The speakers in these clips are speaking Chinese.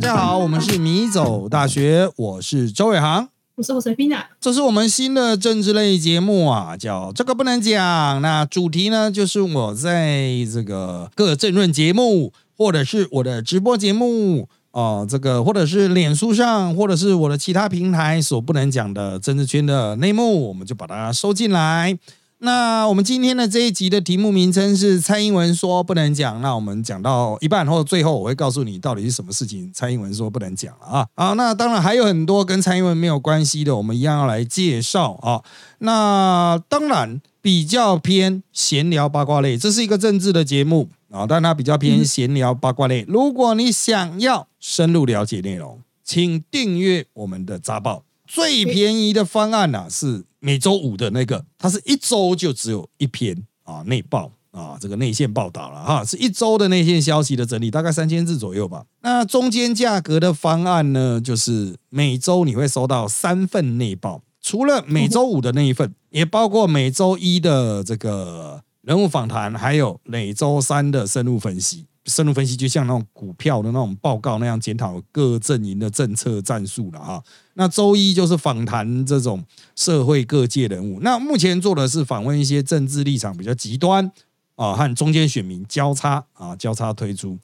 家好，我们是米走大学，我是周伟航，我是 Josefina，这是我们新的政治类节目啊，叫这个不能讲。那主题呢，就是我在这个各政论节目，或者是我的直播节目哦，这个或者是脸书上，或者是我的其他平台所不能讲的政治圈的内幕，我们就把它收进来。那我们今天的这一集的题目名称是蔡英文说不能讲。那我们讲到一半后，最后我会告诉你到底是什么事情。蔡英文说不能讲了啊！好，那当然还有很多跟蔡英文没有关系的，我们一样要来介绍啊。那当然比较偏闲聊八卦类，这是一个政治的节目啊，但它比较偏闲聊八卦类。如果你想要深入了解内容，请订阅我们的杂报。最便宜的方案呢是。每周五的那个，它是一周就只有一篇啊内报啊，这个内线报道了哈，是一周的内线消息的整理，大概三千字左右吧。那中间价格的方案呢，就是每周你会收到三份内报，除了每周五的那一份，也包括每周一的这个人物访谈，还有每周三的深入分析。深入分析就像那种股票的那种报告那样检讨各阵营的政策战术了哈。那周一就是访谈这种社会各界人物。那目前做的是访问一些政治立场比较极端啊和中间选民交叉啊交叉推出。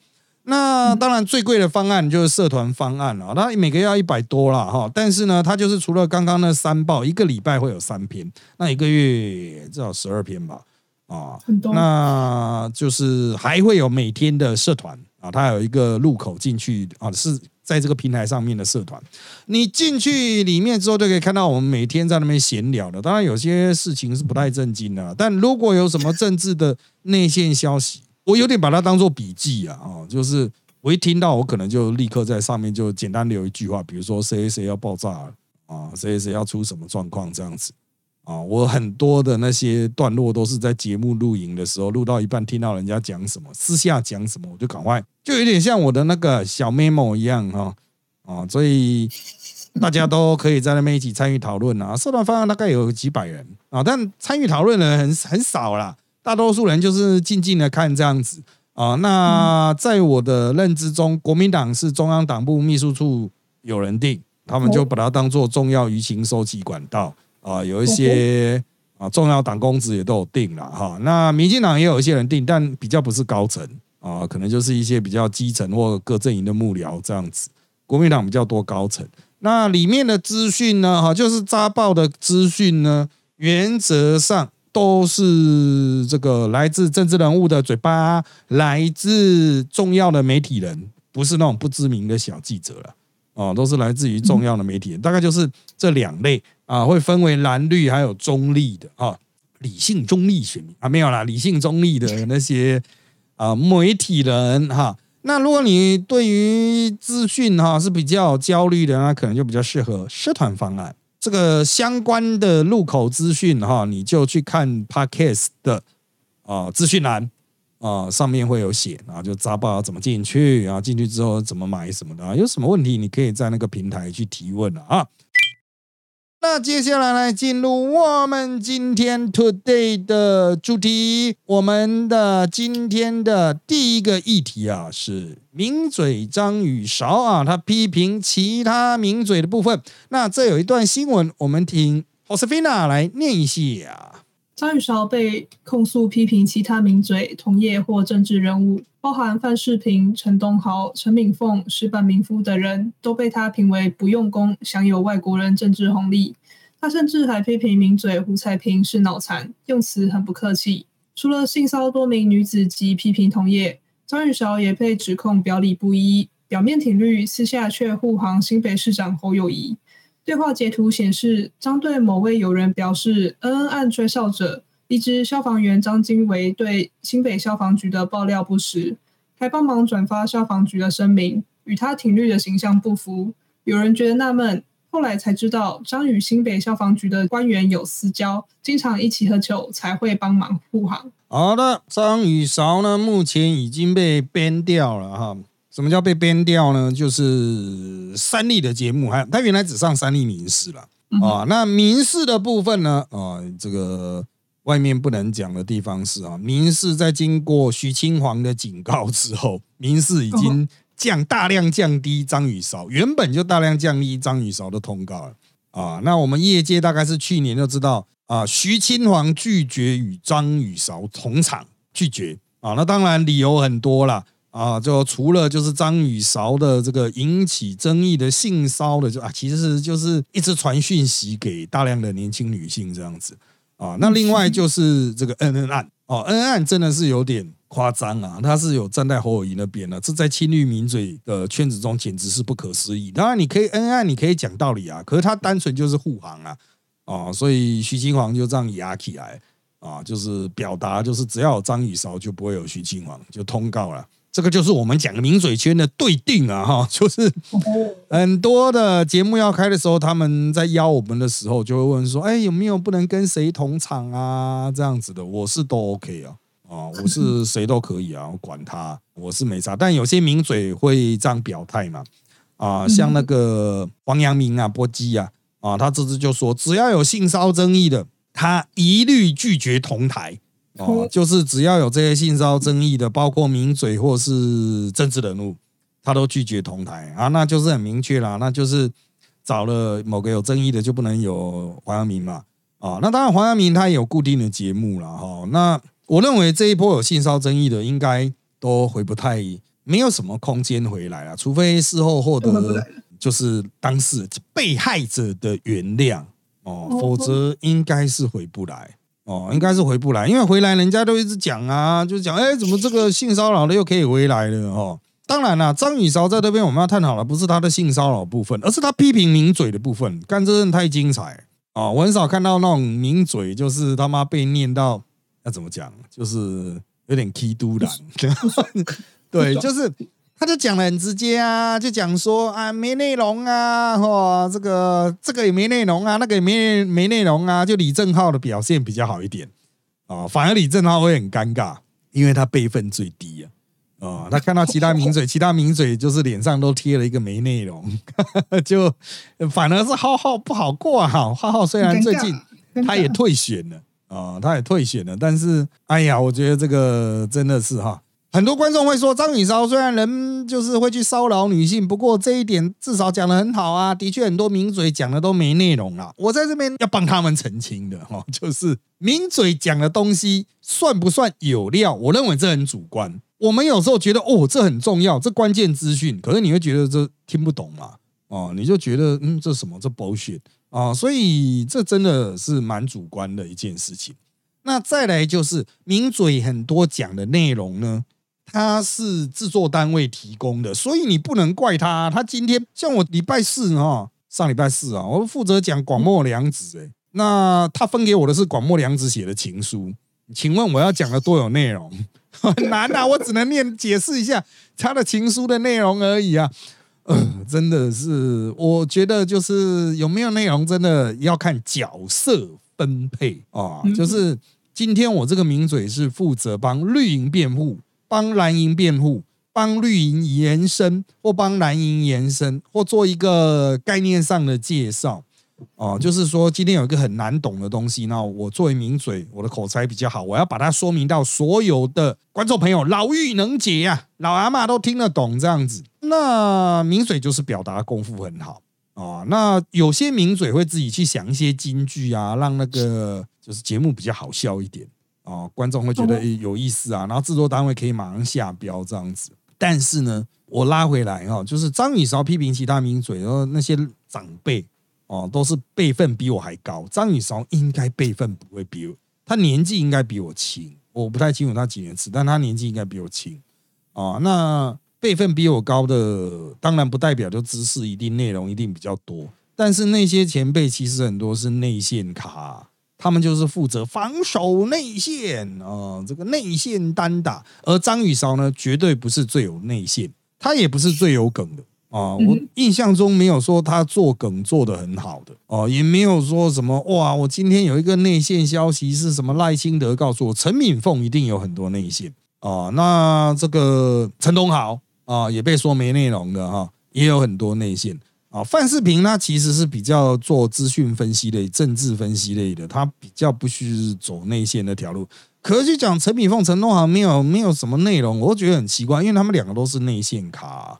那当然最贵的方案就是社团方案了，那每个月要一百多了哈。但是呢，它就是除了刚刚那三报，一个礼拜会有三篇，那一个月至少十二篇吧。啊，那就是还会有每天的社团啊，它有一个入口进去啊，是在这个平台上面的社团。你进去里面之后，就可以看到我们每天在那边闲聊的。当然，有些事情是不太正经的，但如果有什么政治的内线消息，我有点把它当做笔记啊，啊，就是我一听到，我可能就立刻在上面就简单留一句话，比如说谁谁谁要爆炸了啊，谁谁谁要出什么状况这样子。啊，我很多的那些段落都是在节目录影的时候录到一半，听到人家讲什么，私下讲什么，我就赶快，就有点像我的那个小 memo 一样哈啊，所以大家都可以在那边一起参与讨论啊。社团方案大概有几百人啊，但参与讨论的人很很少啦，大多数人就是静静的看这样子啊。那在我的认知中，国民党是中央党部秘书处有人定，他们就把它当做重要舆情收集管道。啊，有一些啊重要党公职也都有定了哈。那民进党也有一些人定，但比较不是高层啊，可能就是一些比较基层或各阵营的幕僚这样子。国民党比较多高层。那里面的资讯呢，哈，就是扎报的资讯呢，原则上都是这个来自政治人物的嘴巴，来自重要的媒体人，不是那种不知名的小记者了。哦，都是来自于重要的媒体人，大概就是这两类啊，会分为蓝绿还有中立的啊，理性中立选民啊，没有啦，理性中立的那些啊媒体人哈。那如果你对于资讯哈是比较焦虑的，那可能就比较适合社团方案。这个相关的入口资讯哈，你就去看 Podcast 的啊资讯栏。啊，上面会有写，然后就扎报怎么进去，然后进去之后怎么买什么的啊，有什么问题你可以在那个平台去提问了啊。那接下来来进入我们今天 today 的主题，我们的今天的第一个议题啊是名嘴张宇韶啊，他批评其他名嘴的部分。那这有一段新闻，我们听 Josefina 来念一下。张宇韶被控诉批评其他名嘴、同业或政治人物，包含范世平、陈东豪、陈敏凤、石板明夫等人，都被他评为不用功、享有外国人政治红利。他甚至还批评名嘴胡彩萍是脑残，用词很不客气。除了性骚多名女子及批评同业，张玉韶也被指控表里不一，表面挺绿，私下却护航新北市长侯友谊。对话截图显示，张对某位友人表示，恩恩案追少者一支消防员张金维对新北消防局的爆料不实，还帮忙转发消防局的声明，与他挺绿的形象不符。有人觉得纳闷，后来才知道，张与新北消防局的官员有私交，经常一起喝酒，才会帮忙护航。好的，张宇韶呢，目前已经被编掉了哈。什么叫被编掉呢？就是三立的节目，还他原来只上三立民事了啊。那民事的部分呢？啊，这个外面不能讲的地方是啊，民事在经过徐清煌的警告之后，民事已经降大量降低张雨韶，原本就大量降低张雨韶的通告了啊。那我们业界大概是去年就知道啊，徐清煌拒绝与张雨韶同场，拒绝啊。那当然理由很多了啊，就除了就是张雨韶的这个引起争议的性骚的，就啊，其实就是一直传讯息给大量的年轻女性这样子啊。那另外就是这个恩恩案哦，恩恩案真的是有点。夸张啊！他是有站在侯友谊那边的，这在青绿民嘴的圈子中简直是不可思议。当然，你可以恩爱，你可以讲道理啊，可是他单纯就是护航啊，哦，所以徐金煌就这样压起来啊，就是表达就是只要有张雨韶就不会有徐金煌，就通告了。这个就是我们讲名嘴圈的对定啊，哈，就是很多的节目要开的时候，他们在邀我们的时候，就会问说，哎，有没有不能跟谁同场啊？这样子的，我是都 OK 啊。啊，我是谁都可以啊，我管他，我是没差。但有些名嘴会这样表态嘛？啊，像那个黄阳明啊、波基啊，啊，他这次就说，只要有性骚争议的，他一律拒绝同台。哦，就是只要有这些性骚争议的，包括名嘴或是政治人物，他都拒绝同台啊，那就是很明确啦，那就是找了某个有争议的，就不能有黄阳明嘛。啊，那当然黄阳明他也有固定的节目了哈，那。我认为这一波有性骚争议的，应该都回不太，没有什么空间回来了，除非事后获得就是当事被害者的原谅哦，否则应该是回不来哦，应该是回不来，因为回来人家都一直讲啊，就讲哎，怎么这个性骚扰的又可以回来了哦？当然了，张雨韶在这边我们要探讨的不是他的性骚扰部分，而是他批评名嘴的部分，干这人太精彩哦，我很少看到那种名嘴就是他妈被念到。要怎么讲？就是有点踢都然，对，就是他就讲的很直接啊，就讲说啊没内容啊，哦，这个这个也没内容啊，那个也没没内容啊，就李正浩的表现比较好一点啊，反而李正浩会很尴尬，因为他辈分最低啊，啊，他看到其他名嘴，其他名嘴就是脸上都贴了一个没内容，就反而是浩浩不好过哈，浩浩虽然最近他也退选了。啊，他也退选了，但是，哎呀，我觉得这个真的是哈，很多观众会说张雨韶虽然人就是会去骚扰女性，不过这一点至少讲的很好啊，的确很多名嘴讲的都没内容啊。我在这边要帮他们澄清的哈，就是名嘴讲的东西算不算有料？我认为这很主观。我们有时候觉得哦，这很重要，这关键资讯，可是你会觉得这听不懂嘛？哦，你就觉得嗯，这什么？这 bullshit。啊，所以这真的是蛮主观的一件事情。那再来就是名嘴很多讲的内容呢，他是制作单位提供的，所以你不能怪他。他今天像我礼拜四哈，上礼拜四啊，我负责讲广末凉子，哎，那他分给我的是广末凉子写的情书，请问我要讲的多有内容？很 难啊，我只能念解释一下他的情书的内容而已啊。嗯，真的是，我觉得就是有没有内容，真的要看角色分配啊。就是今天我这个名嘴是负责帮绿营辩护，帮蓝营辩护，帮绿营延伸，或帮蓝营延伸，或做一个概念上的介绍。哦，就是说今天有一个很难懂的东西，那我作为名嘴，我的口才比较好，我要把它说明到所有的观众朋友老妪能解呀，老阿妈都听得懂这样子。那名嘴就是表达功夫很好啊。那有些名嘴会自己去想一些金句啊，让那个就是节目比较好笑一点啊，观众会觉得有意思啊，然后制作单位可以马上下标这样子。但是呢，我拉回来哈，就是张雨韶批评其他名嘴，然后那些长辈。哦，都是辈分比我还高。张雨韶应该辈分不会比我，他年纪应该比我轻。我不太清楚他几年次，但他年纪应该比我轻。啊，那辈分比我高的，当然不代表就知识一定、内容一定比较多。但是那些前辈其实很多是内线卡，他们就是负责防守内线啊，这个内线单打。而张雨韶呢，绝对不是最有内线，他也不是最有梗的。啊，我印象中没有说他做梗做得很好的哦，也没有说什么哇，我今天有一个内线消息是什么？赖清德告诉我，陈敏凤一定有很多内线啊。那这个陈东豪啊，也被说没内容的哈，也有很多内线啊。范世平他其实是比较做资讯分析类、政治分析类的，他比较不需走内线那条路。可是讲陈敏凤、陈东豪没有没有什么内容，我觉得很奇怪，因为他们两个都是内线卡。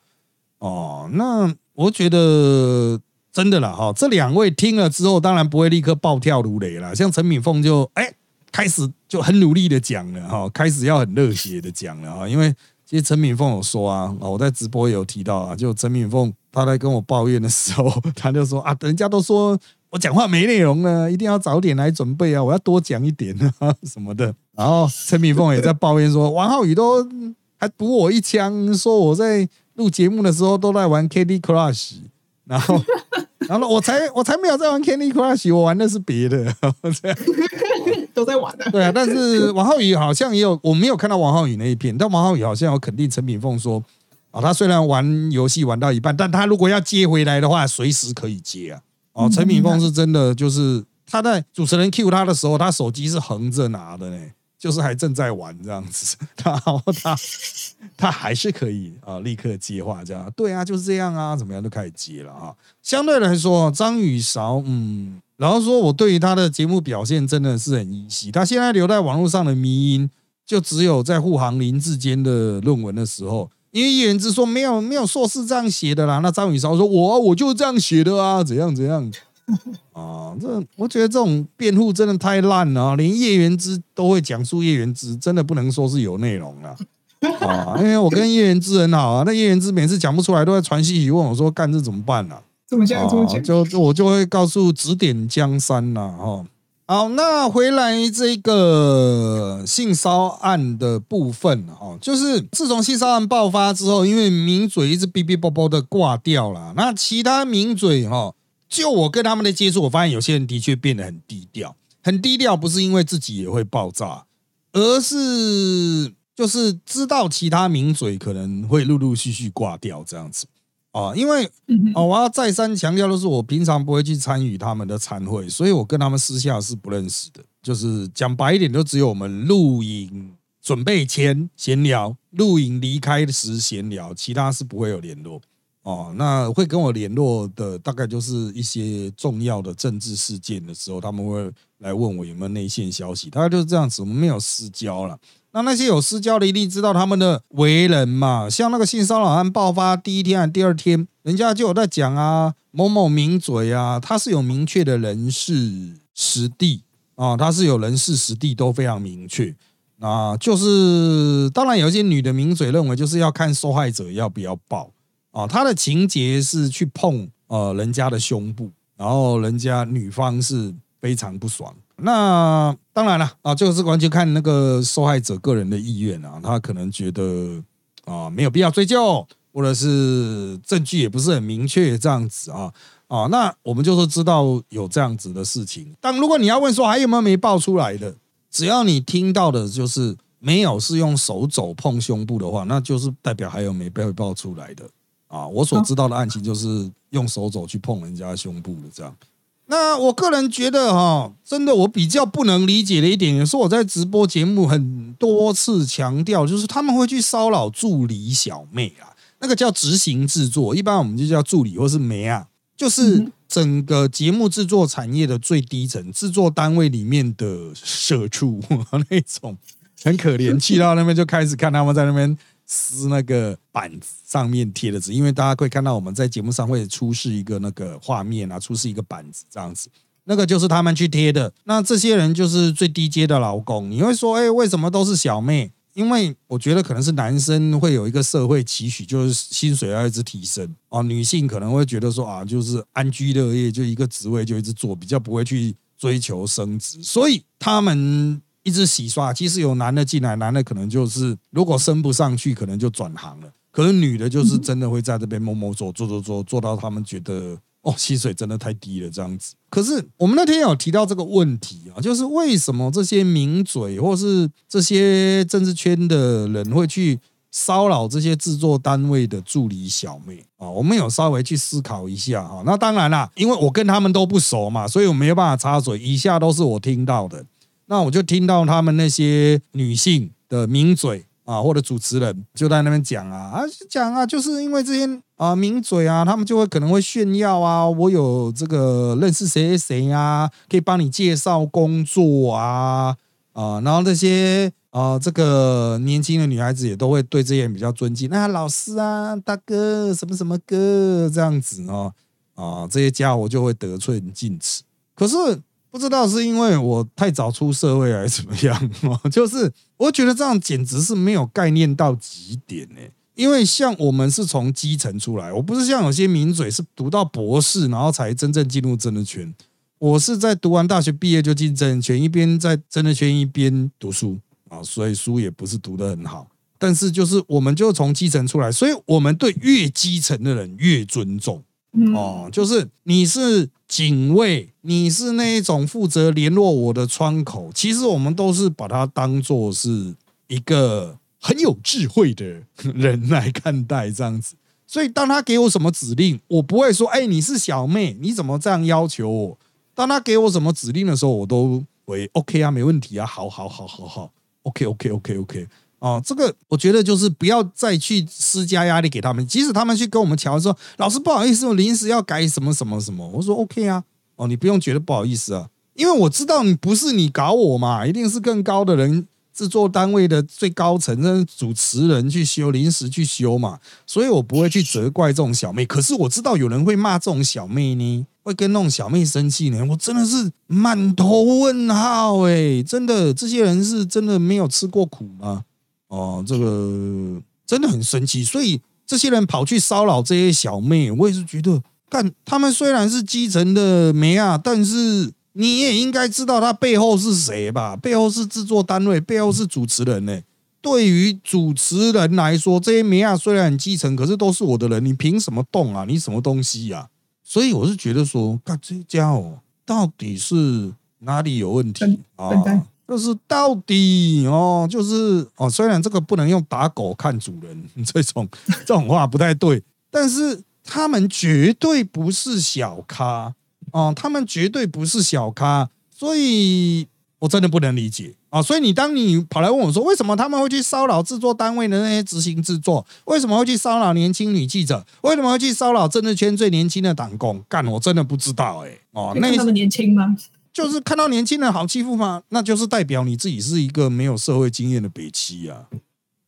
哦，那我觉得真的啦哈，这两位听了之后，当然不会立刻暴跳如雷啦。像陈敏凤就哎开始就很努力的讲了哈，开始要很热血的讲了哈，因为其实陈敏凤有说啊，我在直播也有提到啊，就陈敏凤她在跟我抱怨的时候，他就说啊，人家都说我讲话没内容呢，一定要早点来准备啊，我要多讲一点啊 什么的。然后陈敏凤也在抱怨说，王浩宇都还补我一枪，说我在录节目的时候都在玩 Candy Crush，然后然后我才我才没有在玩 Candy Crush，我玩的是别的，这样都在玩的。对啊。但是王浩宇好像也有，我没有看到王浩宇那一片，但王浩宇好像有肯定陈敏凤说，啊，他虽然玩游戏玩到一半，但他如果要接回来的话，随时可以接啊。哦，陈敏凤是真的，就是他在主持人 Q 他的时候，他手机是横着拿的呢。就是还正在玩这样子，然后他他还是可以啊，立刻接话这样，对啊，就是这样啊，怎么样都开始接了啊。相对来说，张雨韶，嗯，然后说我对于他的节目表现真的是很依稀。他现在留在网络上的迷因，就只有在护航林志坚的论文的时候，因为叶元之说没有没有硕士这样写的啦，那张雨韶说我我就这样写的啊，怎样怎样。啊，这我觉得这种辩护真的太烂了，连叶元之都会讲述叶元之，真的不能说是有内容了。啊，因为我跟叶元之很好啊，那叶元之每次讲不出来，都在传信息问我说：“干这怎么办呢？”怎么讲？怎么讲？就我就会告诉指点江山呐。哈，好，那回来这个性骚案的部分哈，就是自从性骚案爆发之后，因为名嘴一直哔哔啵啵的挂掉了，那其他名嘴哈。就我跟他们的接触，我发现有些人的确变得很低调，很低调，不是因为自己也会爆炸，而是就是知道其他名嘴可能会陆陆续续挂掉这样子啊。因为啊，我要再三强调的是，我平常不会去参与他们的参会，所以我跟他们私下是不认识的。就是讲白一点，就只有我们录影准备前闲聊，录影离开时闲聊，其他是不会有联络。哦，那会跟我联络的大概就是一些重要的政治事件的时候，他们会来问我有没有内线消息，大概就是这样子。我们没有私交了。那那些有私交的一定知道他们的为人嘛？像那个性骚扰案爆发第一天第二天，人家就有在讲啊，某某名嘴啊，他是有明确的人事实地啊，他是有人事实地都非常明确。啊，就是当然有一些女的名嘴认为就是要看受害者要不要报。啊，他的情节是去碰呃人家的胸部，然后人家女方是非常不爽。那当然了啊，就是完全看那个受害者个人的意愿啊，他可能觉得啊没有必要追究，或者是证据也不是很明确这样子啊啊，那我们就是知道有这样子的事情。但如果你要问说还有没有没爆出来的，只要你听到的就是没有是用手肘碰胸部的话，那就是代表还有没被爆出来的。啊，我所知道的案情就是用手肘去碰人家胸部的这样。那我个人觉得哈，真的我比较不能理解的一点，也是我在直播节目很多次强调，就是他们会去骚扰助理小妹啊，那个叫执行制作，一般我们就叫助理或是梅啊，就是整个节目制作产业的最低层制作单位里面的社畜 那种，很可怜，去到那边就开始看他们在那边。撕那个板子上面贴的纸，因为大家会看到我们在节目上会出示一个那个画面啊，出示一个板子这样子，那个就是他们去贴的。那这些人就是最低阶的劳工。你会说，哎，为什么都是小妹？因为我觉得可能是男生会有一个社会期许，就是薪水要一直提升哦。女性可能会觉得说啊，就是安居乐业，就一个职位就一直做，比较不会去追求升职，所以他们。一直洗刷，其实有男的进来，男的可能就是如果升不上去，可能就转行了。可是女的，就是真的会在这边摸摸做，做做做，做到他们觉得哦，薪水真的太低了这样子。可是我们那天有提到这个问题啊，就是为什么这些名嘴或是这些政治圈的人会去骚扰这些制作单位的助理小妹啊？我们有稍微去思考一下啊。那当然啦，因为我跟他们都不熟嘛，所以我没有办法插嘴。以下都是我听到的。那我就听到他们那些女性的名嘴啊，或者主持人就在那边讲啊啊讲啊，就是因为这些啊名嘴啊，他们就会可能会炫耀啊，我有这个认识谁谁谁啊，可以帮你介绍工作啊啊，然后那些啊，这个年轻的女孩子也都会对这些人比较尊敬。那老师啊，大哥，什么什么哥这样子哦，啊，这些家伙就会得寸进尺。可是不知道是因为我太早出社会还是怎么样，就是我觉得这样简直是没有概念到极点呢。因为像我们是从基层出来，我不是像有些名嘴是读到博士，然后才真正进入政治圈。我是在读完大学毕业就进政治圈，一边在政治圈一边读书啊，所以书也不是读得很好。但是就是我们就从基层出来，所以我们对越基层的人越尊重哦。就是你是警卫，你是那一种负责联络我的窗口，其实我们都是把它当做是一个。很有智慧的人来看待这样子，所以当他给我什么指令，我不会说：“哎，你是小妹，你怎么这样要求我？”当他给我什么指令的时候，我都会 OK 啊，没问题啊，好好好好好，OK OK OK OK 哦，这个我觉得就是不要再去施加压力给他们，即使他们去跟我们调说：“老师不好意思，我临时要改什么什么什么。”我说 OK 啊，哦，你不用觉得不好意思啊，因为我知道你不是你搞我嘛，一定是更高的人。制作单位的最高层，那主持人去修，临时去修嘛，所以我不会去责怪这种小妹。可是我知道有人会骂这种小妹呢，会跟那种小妹生气呢。我真的是满头问号哎，真的，这些人是真的没有吃过苦吗？哦，这个真的很神奇。所以这些人跑去骚扰这些小妹，我也是觉得，干他们虽然是基层的梅啊，但是。你也应该知道他背后是谁吧？背后是制作单位，背后是主持人呢。对于主持人来说，这些梅亚虽然很基层，可是都是我的人，你凭什么动啊？你什么东西呀？所以我是觉得说，干这家伙到底是哪里有问题啊？就是到底哦，就是哦，虽然这个不能用打狗看主人这种 这种话不太对，但是他们绝对不是小咖。哦，他们绝对不是小咖，所以我真的不能理解啊！所以你当你跑来问我说，为什么他们会去骚扰制作单位的那些执行制作？为什么会去骚扰年轻女记者？为什么会去骚扰政治圈最年轻的党工？干，我真的不知道哎！哦，那他们年轻吗？就是看到年轻人好欺负吗？那就是代表你自己是一个没有社会经验的北七啊！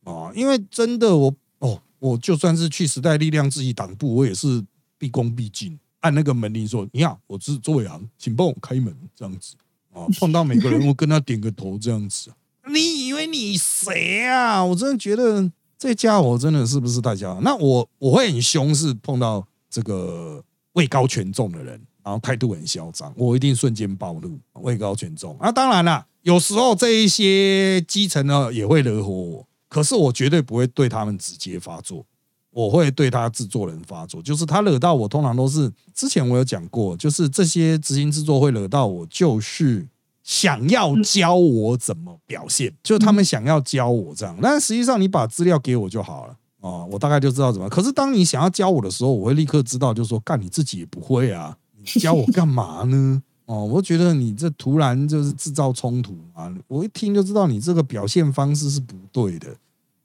哦，因为真的我哦，我就算是去时代力量自己党部，我也是毕恭毕敬。按那个门铃说：“你好，我是周伟航，请帮我开门。”这样子啊，碰到每个人我跟他点个头，这样子。你以为你谁啊？我真的觉得这家伙真的是不是大家？那我我会很凶，是碰到这个位高权重的人，然后态度很嚣张，我一定瞬间暴怒。位高权重啊，当然了，有时候这一些基层呢也会惹火我，可是我绝对不会对他们直接发作。我会对他制作人发作，就是他惹到我，通常都是之前我有讲过，就是这些执行制作会惹到我，就是想要教我怎么表现，就他们想要教我这样，但实际上你把资料给我就好了哦，我大概就知道怎么。可是当你想要教我的时候，我会立刻知道，就是说干你自己也不会啊，教我干嘛呢？哦，我觉得你这突然就是制造冲突啊，我一听就知道你这个表现方式是不对的。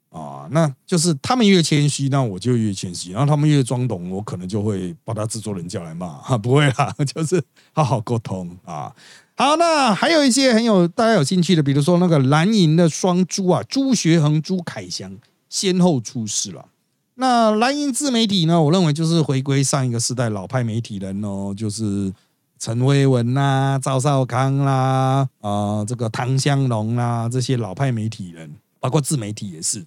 啊，那就是他们越谦虚，那我就越谦虚；然后他们越装懂，我可能就会把他制作人叫来骂。哈，不会啦，就是好好沟通啊。好，那还有一些很有大家有兴趣的，比如说那个蓝银的双朱啊，朱学恒、朱凯翔先后出事了。那蓝银自媒体呢，我认为就是回归上一个时代老派媒体人哦，就是陈威文啦、赵少康啦、啊这个唐香龙啦这些老派媒体人，包括自媒体也是。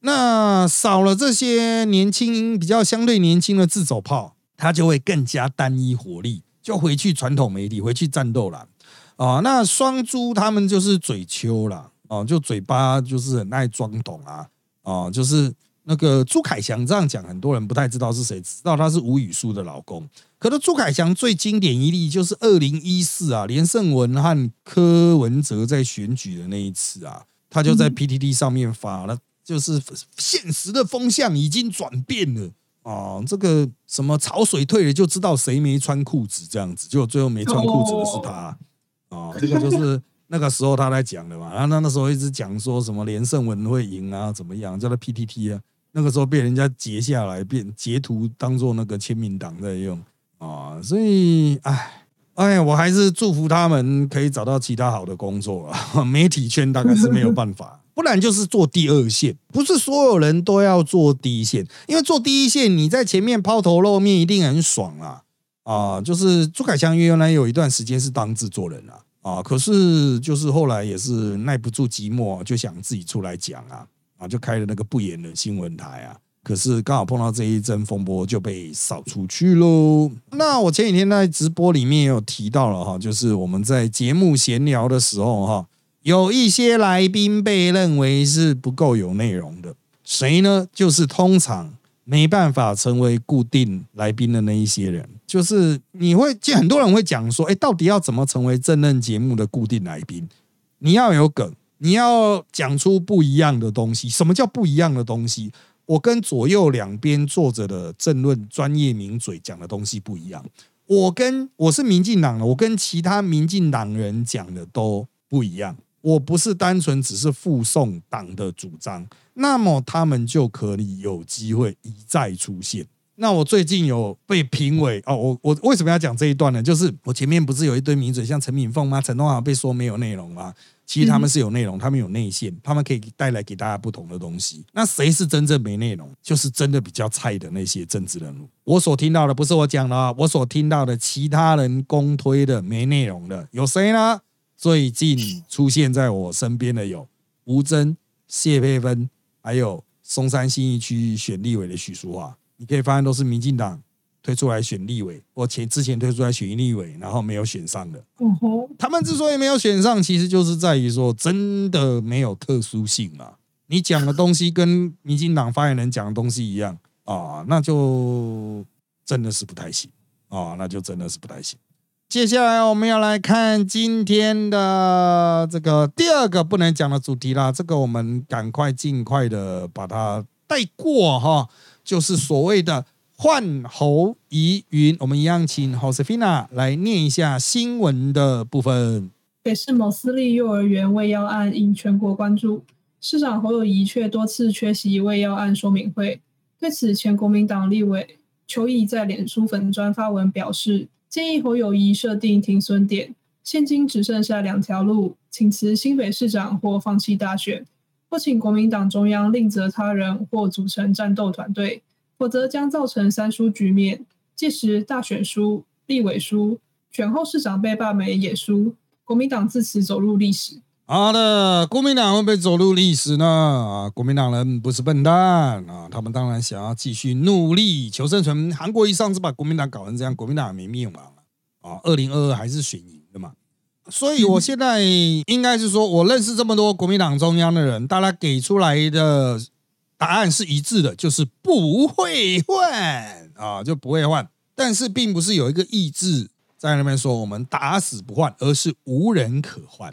那少了这些年轻、比较相对年轻的自走炮，他就会更加单一火力，就回去传统媒体，回去战斗了啊。那双猪他们就是嘴秋了哦，就嘴巴就是很爱装懂啊哦，就是那个朱凯翔这样讲，很多人不太知道是谁，知道他是吴宇舒的老公。可是朱凯翔最经典一例就是二零一四啊，连胜文和柯文哲在选举的那一次啊，他就在 PTT 上面发了。就是现实的风向已经转变了啊！这个什么潮水退了就知道谁没穿裤子这样子，就最后没穿裤子的是他啊！这个就是那个时候他在讲的嘛。然后他那时候一直讲说什么连胜文会赢啊，怎么样？叫他 PTT 啊，那个时候被人家截下来，变截图当做那个签名档在用啊！所以，哎。哎，我还是祝福他们可以找到其他好的工作啊。媒体圈大概是没有办法，不然就是做第二线。不是所有人都要做第一线，因为做第一线你在前面抛头露面一定很爽啊啊！就是朱凯翔原来有一段时间是当制作人啊啊，可是就是后来也是耐不住寂寞，就想自己出来讲啊啊，就开了那个不演的新闻台啊。可是刚好碰到这一阵风波，就被扫出去喽。那我前几天在直播里面也有提到了哈，就是我们在节目闲聊的时候哈，有一些来宾被认为是不够有内容的，谁呢？就是通常没办法成为固定来宾的那一些人，就是你会见很多人会讲说，哎，到底要怎么成为正任节目的固定来宾？你要有梗，你要讲出不一样的东西。什么叫不一样的东西？我跟左右两边坐着的政论专业名嘴讲的东西不一样，我跟我是民进党的，我跟其他民进党人讲的都不一样。我不是单纯只是附送党的主张，那么他们就可以有机会一再出现。那我最近有被评委哦，我我为什么要讲这一段呢？就是我前面不是有一堆名嘴，像陈敏凤吗？陈东华被说没有内容吗？其实他们是有内容，他们有内线，他们可以带来给大家不同的东西。那谁是真正没内容？就是真的比较菜的那些政治人物。我所听到的不是我讲的啊，我所听到的其他人公推的没内容的有谁呢？最近出现在我身边的有吴征、谢佩芬，还有松山新一区选立委的许淑华。你可以发现都是民进党。推出来选立委，我前之前推出来选立委，然后没有选上的。他们之所以没有选上，其实就是在于说，真的没有特殊性嘛。你讲的东西跟民进党发言人讲的东西一样啊，那就真的是不太行啊，那就真的是不太行。接下来我们要来看今天的这个第二个不能讲的主题啦，这个我们赶快尽快的把它带过哈，就是所谓的。换侯疑云，我们一样请 Josefina 来念一下新闻的部分。北市某私立幼儿园未要案引全国关注，市长侯友谊却多次缺席未要案说明会。对此，前国民党立委邱毅在脸书粉专发文表示，建议侯友谊设定停损点。现今只剩下两条路，请辞新北市长或放弃大选，或请国民党中央另择他人或组成战斗团队。否则将造成三输局面，届时大选输、立委输，选后市长被罢免也输，国民党自此走入历史。好的，国民党会不会走入历史呢？啊，国民党人不是笨蛋啊，他们当然想要继续努力求生存。韩国一上次把国民党搞成这样，国民党没灭亡啊，二零二二还是选赢的嘛。所以我现在应该是说，我认识这么多国民党中央的人，大家给出来的。答案是一致的，就是不会换啊，就不会换。但是并不是有一个意志在那边说我们打死不换，而是无人可换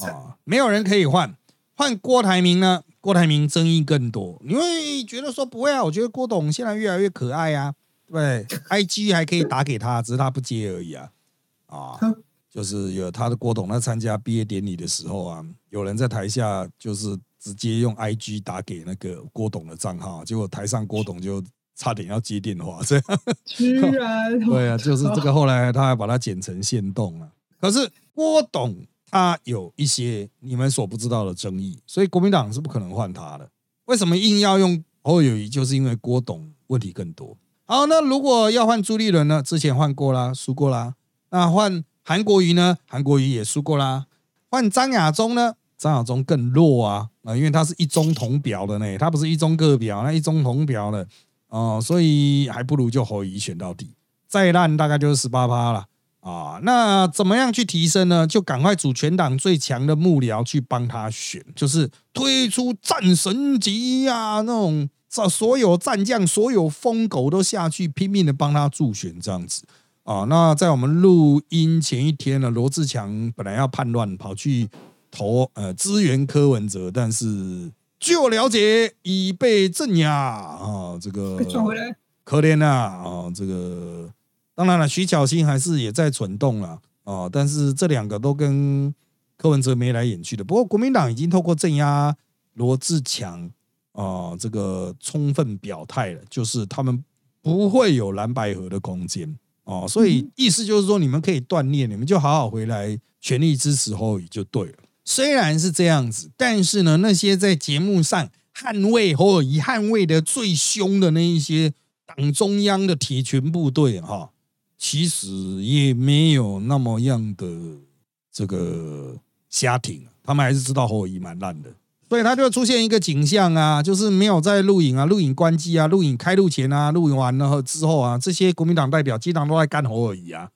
啊，没有人可以换。换郭台铭呢？郭台铭争议更多，你会觉得说不会啊？我觉得郭董现在越来越可爱啊，对，IG 还可以打给他，只是他不接而已啊。啊，就是有他的郭董在参加毕业典礼的时候啊，有人在台下就是。直接用 I G 打给那个郭董的账号，结果台上郭董就差点要接电话，这样居然 对啊，就是这个。后来他还把它剪成线动了。可是郭董他有一些你们所不知道的争议，所以国民党是不可能换他的。为什么硬要用侯友谊？就是因为郭董问题更多。好，那如果要换朱立伦呢？之前换过啦，输过啦。那换韩国瑜呢？韩国瑜也输过啦。换张亚中呢？张亚中更弱啊啊，因为他是一中同表的呢，他不是一中各表，那一中同表的哦，所以还不如就侯乙选到底，再烂大概就是十八趴了啊。那怎么样去提升呢？就赶快组全党最强的幕僚去帮他选，就是推出战神级呀那种，这所有战将、所有疯狗都下去拼命的帮他助选这样子啊。那在我们录音前一天呢，罗志强本来要叛乱跑去。投呃支援柯文哲，但是据我了解已被镇压啊，这个可怜呐啊，这个当然了，徐巧芯还是也在蠢动了啊，但是这两个都跟柯文哲眉来眼去的。不过国民党已经透过镇压罗志强啊，这个充分表态了，就是他们不会有蓝白河的空间哦，所以意思就是说，你们可以锻炼，你们就好好回来全力支持侯友谊就对了。虽然是这样子，但是呢，那些在节目上捍卫侯友谊、捍卫的最凶的那一些党中央的铁拳部队，哈，其实也没有那么样的这个瞎挺，他们还是知道侯友谊蛮烂的。所以他就出现一个景象啊，就是没有在录影啊，录影关机啊，录影开录前啊，录影完了之后啊，这些国民党代表经常都在干侯友谊啊。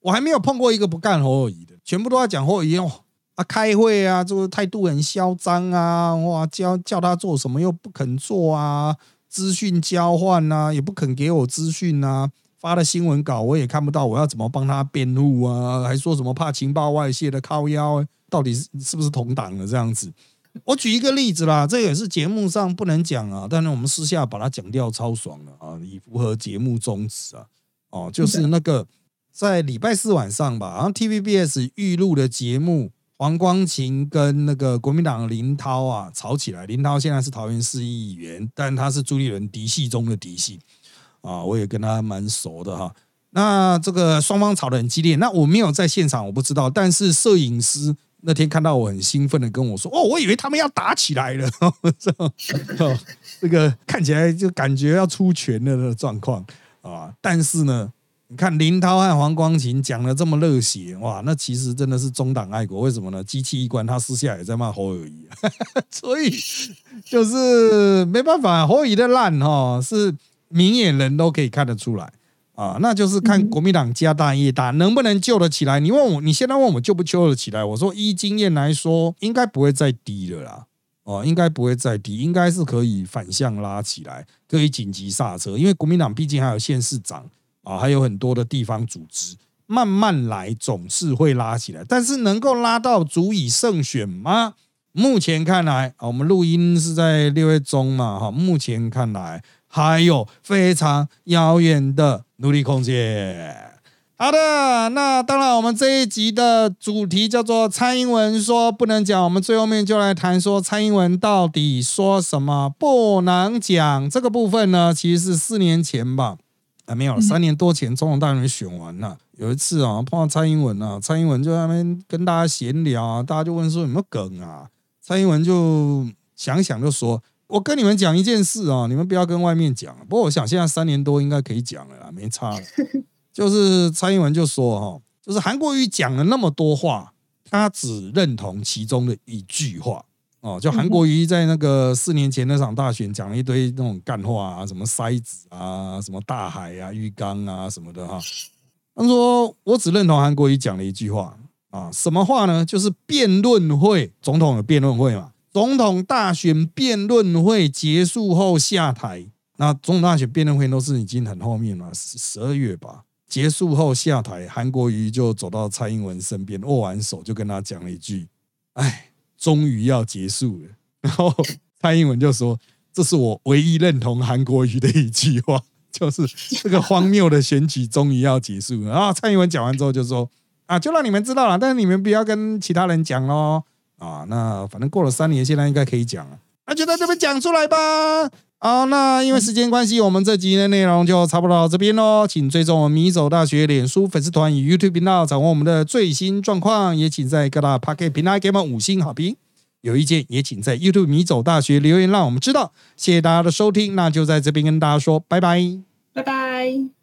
我还没有碰过一个不干侯友谊的，全部都在讲侯友谊哦啊，开会啊，这个态度很嚣张啊，哇，叫叫他做什么又不肯做啊，资讯交换啊，也不肯给我资讯啊，发的新闻稿我也看不到，我要怎么帮他辩护啊？还说什么怕情报外泄的靠腰，到底是是不是同党的这样子？我举一个例子啦，这也是节目上不能讲啊，但是我们私下把它讲掉，超爽的啊，以符合节目宗旨啊。哦，就是那个在礼拜四晚上吧，然后 TVBS 预录的节目，黄光琴跟那个国民党林涛啊吵起来。林涛现在是桃园市议员，但他是朱立伦嫡系中的嫡系啊，我也跟他蛮熟的哈。那这个双方吵得很激烈，那我没有在现场，我不知道，但是摄影师。那天看到我很兴奋的跟我说：“哦，我以为他们要打起来了，这个看起来就感觉要出拳了的状况啊！但是呢，你看林涛和黄光琴讲的这么热血，哇，那其实真的是中党爱国。为什么呢？机器一关，他私下也在骂侯友谊，所以就是没办法，侯友谊的烂哈是明眼人都可以看得出来。”啊，那就是看国民党家大业大，能不能救得起来？你问我，你现在问我救不救得起来？我说依经验来说，应该不会再低了啦。哦，应该不会再低，应该是可以反向拉起来，可以紧急刹车。因为国民党毕竟还有县市长啊，还有很多的地方组织，慢慢来总是会拉起来。但是能够拉到足以胜选吗？目前看来，我们录音是在六月中嘛，哈，目前看来。还有非常遥远的努力空间。好的，那当然，我们这一集的主题叫做蔡英文说不能讲，我们最后面就来谈说蔡英文到底说什么不能讲这个部分呢？其实是四年前吧，啊，没有三年多前，总统大选选完了，有一次啊，碰到蔡英文啊，蔡英文就在那边跟大家闲聊啊，大家就问说有没有梗啊？蔡英文就想想就说。我跟你们讲一件事啊，你们不要跟外面讲。不过我想现在三年多应该可以讲了啦，没差了。就是蔡英文就说哈，就是韩国瑜讲了那么多话，他只认同其中的一句话哦。就韩国瑜在那个四年前那场大选讲了一堆那种干话啊，什么筛子啊，什么大海啊、浴缸啊什么的哈。他说我只认同韩国瑜讲了一句话啊，什么话呢？就是辩论会，总统的辩论会嘛。总统大选辩论会结束后下台，那总统大选辩论会都是已经很后面了，十二月吧。结束后下台，韩国瑜就走到蔡英文身边，握完手就跟他讲了一句：“哎，终于要结束了。”然后蔡英文就说：“这是我唯一认同韩国瑜的一句话，就是这个荒谬的选举终于要结束了。”啊蔡英文讲完之后就说：“啊，就让你们知道了，但是你们不要跟其他人讲哦。”啊，那反正过了三年，现在应该可以讲了，那就在这边讲出来吧。好，那因为时间关系，我们这集的内容就差不多到这边喽。请追踪我们米走大学脸书粉丝团与 YouTube 频道，掌握我们的最新状况。也请在各大 Pocket 平台给我们五星好评。有意见也请在 YouTube 米走大学留言，让我们知道。谢谢大家的收听，那就在这边跟大家说拜拜，拜拜。